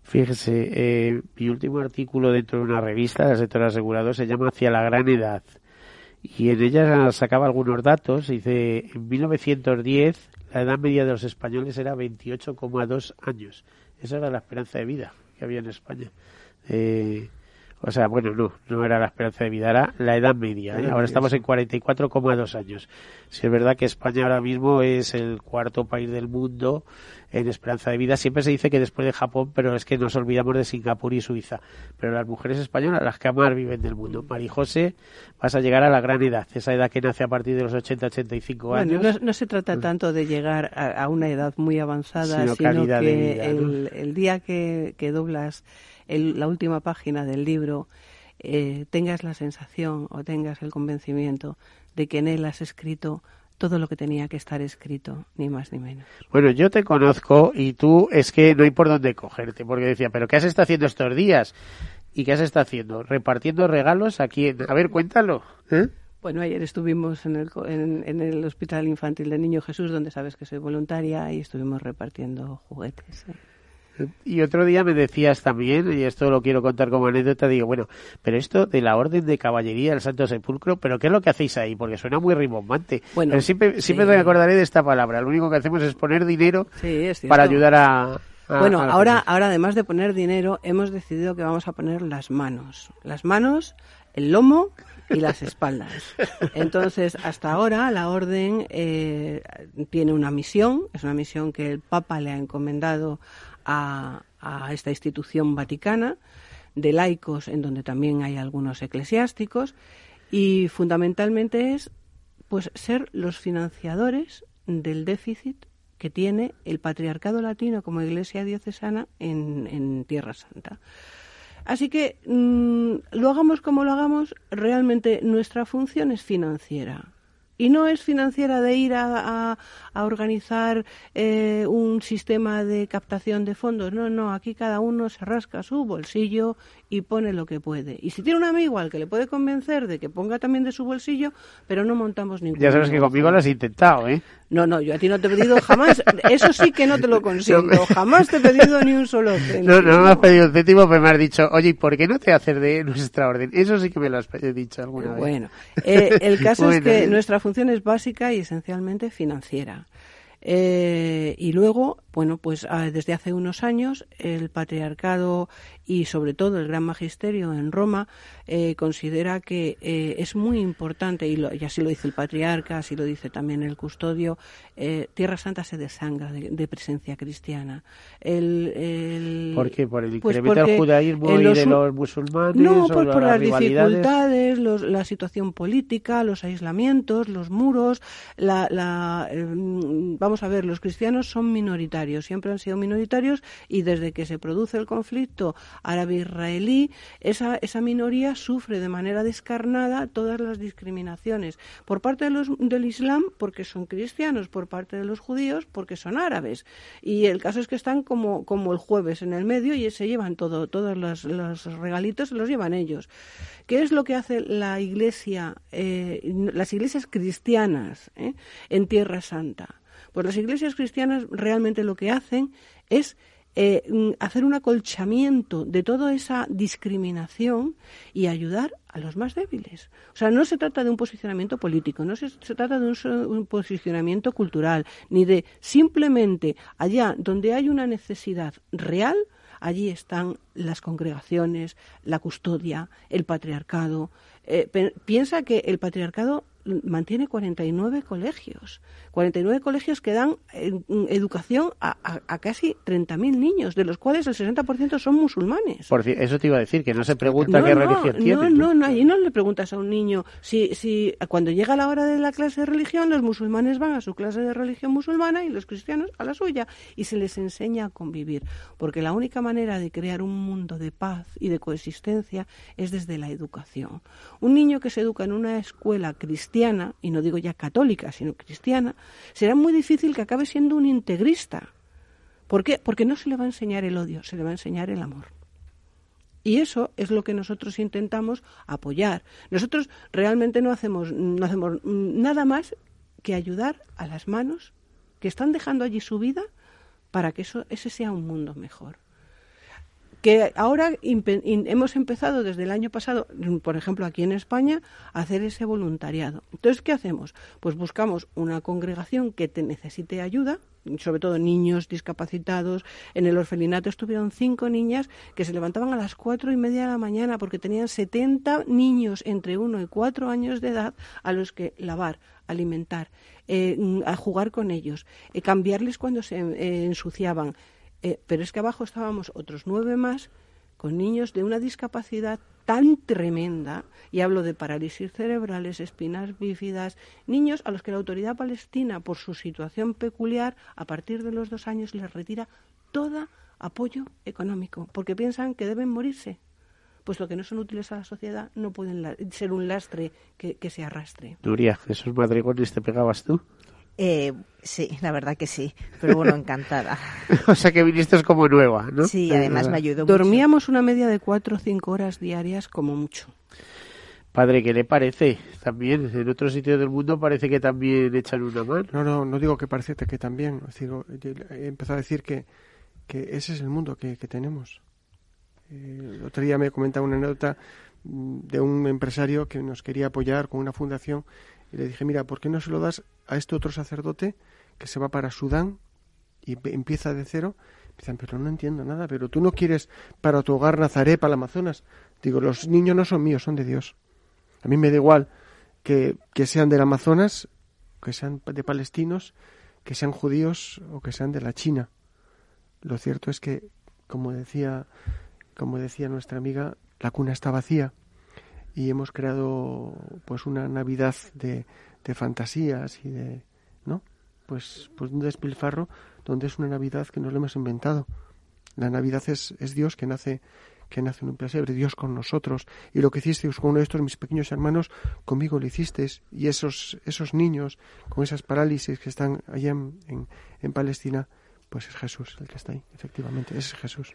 Fíjese, eh, mi último artículo dentro de una revista del sector asegurado se llama Hacia la gran edad y en ella sacaba algunos datos. Dice, en 1910 la edad media de los españoles era 28,2 años. Esa era la esperanza de vida que había en España. Eh, o sea, bueno, no, no era la esperanza de vida, era la edad media. ¿eh? Ahora estamos en 44,2 años. Si es verdad que España ahora mismo es el cuarto país del mundo en esperanza de vida. Siempre se dice que después de Japón, pero es que nos olvidamos de Singapur y Suiza. Pero las mujeres españolas, las que más viven del mundo. Marijose, vas a llegar a la gran edad, esa edad que nace a partir de los 80-85 años. Bueno, no, se trata tanto de llegar a, una edad muy avanzada, sino, que el, día que, que doblas la última página del libro eh, tengas la sensación o tengas el convencimiento de que en él has escrito todo lo que tenía que estar escrito, ni más ni menos. Bueno, yo te conozco y tú es que no hay por dónde cogerte, porque decía, pero ¿qué has estado haciendo estos días? ¿Y qué has estado haciendo? ¿Repartiendo regalos aquí? A ver, cuéntalo. ¿eh? Bueno, ayer estuvimos en el, en el Hospital Infantil de Niño Jesús, donde sabes que soy voluntaria, y estuvimos repartiendo juguetes. ¿eh? Y otro día me decías también, y esto lo quiero contar como anécdota, digo, bueno, pero esto de la Orden de Caballería del Santo Sepulcro, ¿pero qué es lo que hacéis ahí? Porque suena muy rimbombante. Bueno, siempre, siempre me acordaré de esta palabra. Lo único que hacemos es poner dinero para ayudar a, bueno, ahora, ahora además de poner dinero, hemos decidido que vamos a poner las manos. Las manos, el lomo y las espaldas. Entonces, hasta ahora la orden eh, tiene una misión, es una misión que el Papa le ha encomendado a, esta institución vaticana de laicos en donde también hay algunos eclesiásticos y fundamentalmente es pues ser los financiadores del déficit que tiene el patriarcado latino como iglesia diocesana en, Tierra Santa. Así que mm, lo hagamos como lo hagamos, realmente nuestra función es financiera. Y no es financiera de ir a, a, organizar eh, un sistema de captación de fondos. No, no, aquí cada uno se rasca su bolsillo y pone lo que puede. Y si tiene un amigo al que le puede convencer de que ponga también de su bolsillo, pero no montamos ningún. Ya sabes que conmigo lo has intentado, ¿eh? No, no, yo a ti no te he pedido jamás, eso sí que no te lo consiento, jamás te he pedido ni un solo céntimo. No, no me has pedido un céntimo, pero me has dicho, oye, ¿y por qué no te haces de nuestra orden? Eso sí que me lo has dicho alguna vez. Bueno, eh, el caso es que nuestra función es básica y esencialmente financiera. Eh, y luego, bueno, pues ah, desde hace unos años el patriarcado y sobre todo el gran magisterio en Roma eh, considera que eh, es muy importante, y, lo, y, así lo dice el patriarca, así lo dice también el custodio, Tierra Santa se desangra de, presencia cristiana. El, ¿Por qué? ¿Por el pues incremento del judaísmo y de los musulmanes? No, pues por las, dificultades, la situación política, los aislamientos, los muros, la, la em, vamos a ver, los cristianos son minoritarios, siempre han sido minoritarios y desde que se produce el conflicto árabe-israelí, esa, esa minoría sufre de manera descarnada todas las discriminaciones por parte de los, del Islam porque son cristianos, por parte de los judíos porque son árabes. Y el caso es que están como, como el jueves en el medio y se llevan todo, todos los, regalitos se los llevan ellos. ¿Qué es lo que hace la iglesia, eh, las iglesias cristianas eh, en Tierra Santa? Pues las iglesias cristianas realmente lo que hacen es eh, mm, hacer un acolchamiento de toda esa discriminación y ayudar a los más débiles. O sea, no se trata de un posicionamiento político, no se, trata de un, posicionamiento cultural, ni de simplemente allá donde hay una necesidad real, allí están las congregaciones, la custodia, el patriarcado. Eh, piensa que el patriarcado mantiene 49 colegios. 49 colegios que dan eh, educación a, a, casi 30.000 niños, de los cuales el 60% son musulmanes. Por eso te iba a decir, que no se pregunta qué religión tiene. No, no, no, ahí no le preguntas a un niño si, si cuando llega la hora de la clase de religión, los musulmanes van a su clase de religión musulmana y los cristianos a la suya, y se les enseña a convivir, porque la única manera de crear un mundo de paz y de coexistencia es desde la educación. Un niño que se educa en una escuela cristiana, y no digo ya católica, sino cristiana, será muy difícil que acabe siendo un integrista. ¿Por qué? Porque no se le va a enseñar el odio, se le va a enseñar el amor. Y eso es lo que nosotros intentamos apoyar. Nosotros realmente no hacemos, no hacemos nada más que ayudar a las manos que están dejando allí su vida para que eso, ese sea un mundo mejor. Que ahora hemos empezado desde el año pasado, por ejemplo, aquí en España, a hacer ese voluntariado. Entonces, ¿qué hacemos? Pues buscamos una congregación que te necesite ayuda, sobre todo niños discapacitados. En el orfelinato estuvieron cinco niñas que se levantaban a las cuatro y media de la mañana porque tenían 70 niños entre uno y cuatro años de edad a los que lavar, alimentar, eh, a jugar con ellos, eh, cambiarles cuando se eh, ensuciaban, eh, pero es que abajo estábamos otros nueve más con niños de una discapacidad tan tremenda, y hablo de parálisis cerebrales, espinas bífidas, niños a los que la autoridad palestina, por su situación peculiar, a partir de los dos años les retira todo apoyo económico, porque piensan que deben morirse, puesto que no son útiles a la sociedad, no pueden ser un lastre que, se arrastre. Nuria, ¿esos madrigones te pegabas tú? Eh, sí, la verdad que sí, pero bueno, encantada. o sea que viniste como nueva, ¿no? Sí, además me ayudó Dormíamos una media de cuatro o cinco horas diarias como mucho. Padre, ¿qué le parece? También, en otros sitios del mundo parece que también echan una mano. No, no, no digo que parece que también. he empezado a decir que, que ese es el mundo que, tenemos. Eh, el otro día me comentaba una anécdota mm, de un empresario que nos quería apoyar con una fundación y le dije, mira, ¿por qué no se lo das a este otro sacerdote que se va para Sudán y empieza de cero? Dicen, pero no entiendo nada, pero tú no quieres para tu hogar Nazaret, para el Amazonas. Digo, los niños no son míos, son de Dios. A mí me da igual que, que sean del Amazonas, que sean de palestinos, que sean judíos o que sean de la China. Lo cierto es que, como decía, como decía nuestra amiga, la cuna está vacía y hemos creado pues una Navidad de, de fantasías y de no pues pues un despilfarro donde es una Navidad que nos lo hemos inventado. La Navidad es, es Dios que nace que nace en un pesebre, Dios con nosotros, y lo que hicisteis con uno de estos mis pequeños hermanos, conmigo lo hicisteis, y esos, esos niños con esas parálisis que están allá en, en, en Palestina, pues es Jesús el que está ahí, efectivamente, es Jesús.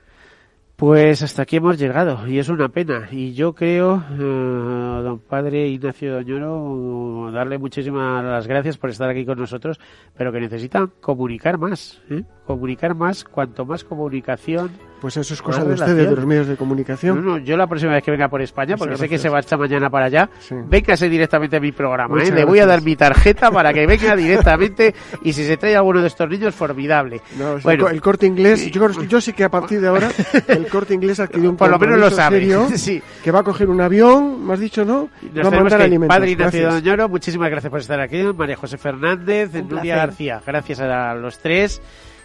Pues hasta aquí hemos llegado y es una pena. Y yo creo, eh, don padre Ignacio Doñoro, darle muchísimas las gracias por estar aquí con nosotros, pero que necesitan comunicar más, ¿eh? Comunicar más, cuanto más comunicación. Pues eso es cosa de ustedes, de los medios de comunicación. No, no, yo la próxima vez que venga por España, porque sé que se va esta mañana para allá, véngase directamente a mi programa. ¿eh? Le voy a dar mi tarjeta para que venga directamente y si se trae alguno de estos niños, formidable. bueno, el corte inglés, yo, yo sé que a partir de ahora el corte inglés adquirió un Por lo menos lo sabe. sí. que va a coger un avión, me has dicho, ¿no? va a mandar alimentos. Padre Ignacio Doñoro, muchísimas gracias por estar aquí. María José Fernández, Nuria García, gracias a los tres.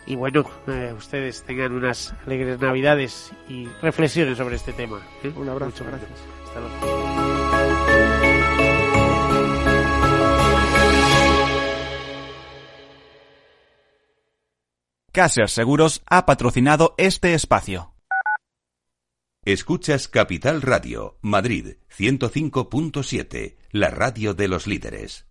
Y bueno, eh, ustedes tengan unas alegres navidades y reflexiones sobre este tema. ¿eh? Un abrazo, gracias. Hasta luego. Caser Seguros ha patrocinado este espacio. Escuchas Capital Radio, Madrid 105.7, la radio de los líderes.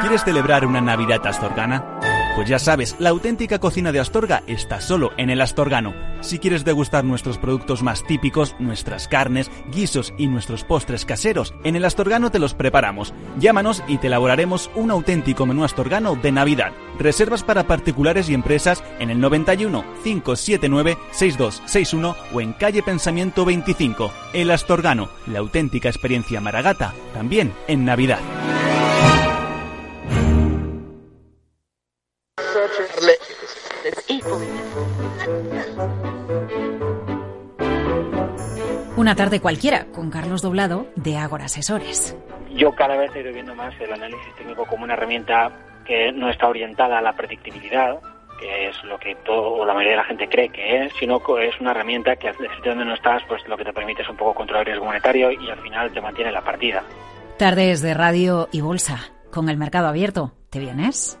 ¿Quieres celebrar una Navidad astorgana? Pues ya sabes, la auténtica cocina de Astorga está solo en el Astorgano. Si quieres degustar nuestros productos más típicos, nuestras carnes, guisos y nuestros postres caseros, en el Astorgano te los preparamos. Llámanos y te elaboraremos un auténtico menú astorgano de Navidad. Reservas para particulares y empresas en el 91 579 6261 o en calle Pensamiento 25. El Astorgano, la auténtica experiencia maragata, también en Navidad. Una tarde cualquiera con Carlos Doblado de Ágora Asesores. Yo cada vez estoy viendo más el análisis técnico como una herramienta que no está orientada a la predictibilidad, que es lo que todo o la mayoría de la gente cree que es, sino que es una herramienta que desde donde no estás, pues lo que te permite es un poco controlar el riesgo monetario y al final te mantiene la partida. Tardes de radio y bolsa con el mercado abierto. ¿Te vienes?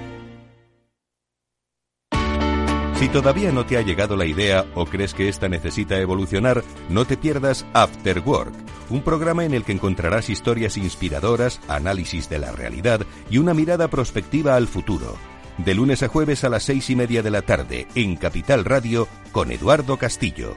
Si todavía no te ha llegado la idea o crees que esta necesita evolucionar, no te pierdas After Work, un programa en el que encontrarás historias inspiradoras, análisis de la realidad y una mirada prospectiva al futuro. De lunes a jueves a las seis y media de la tarde en Capital Radio con Eduardo Castillo.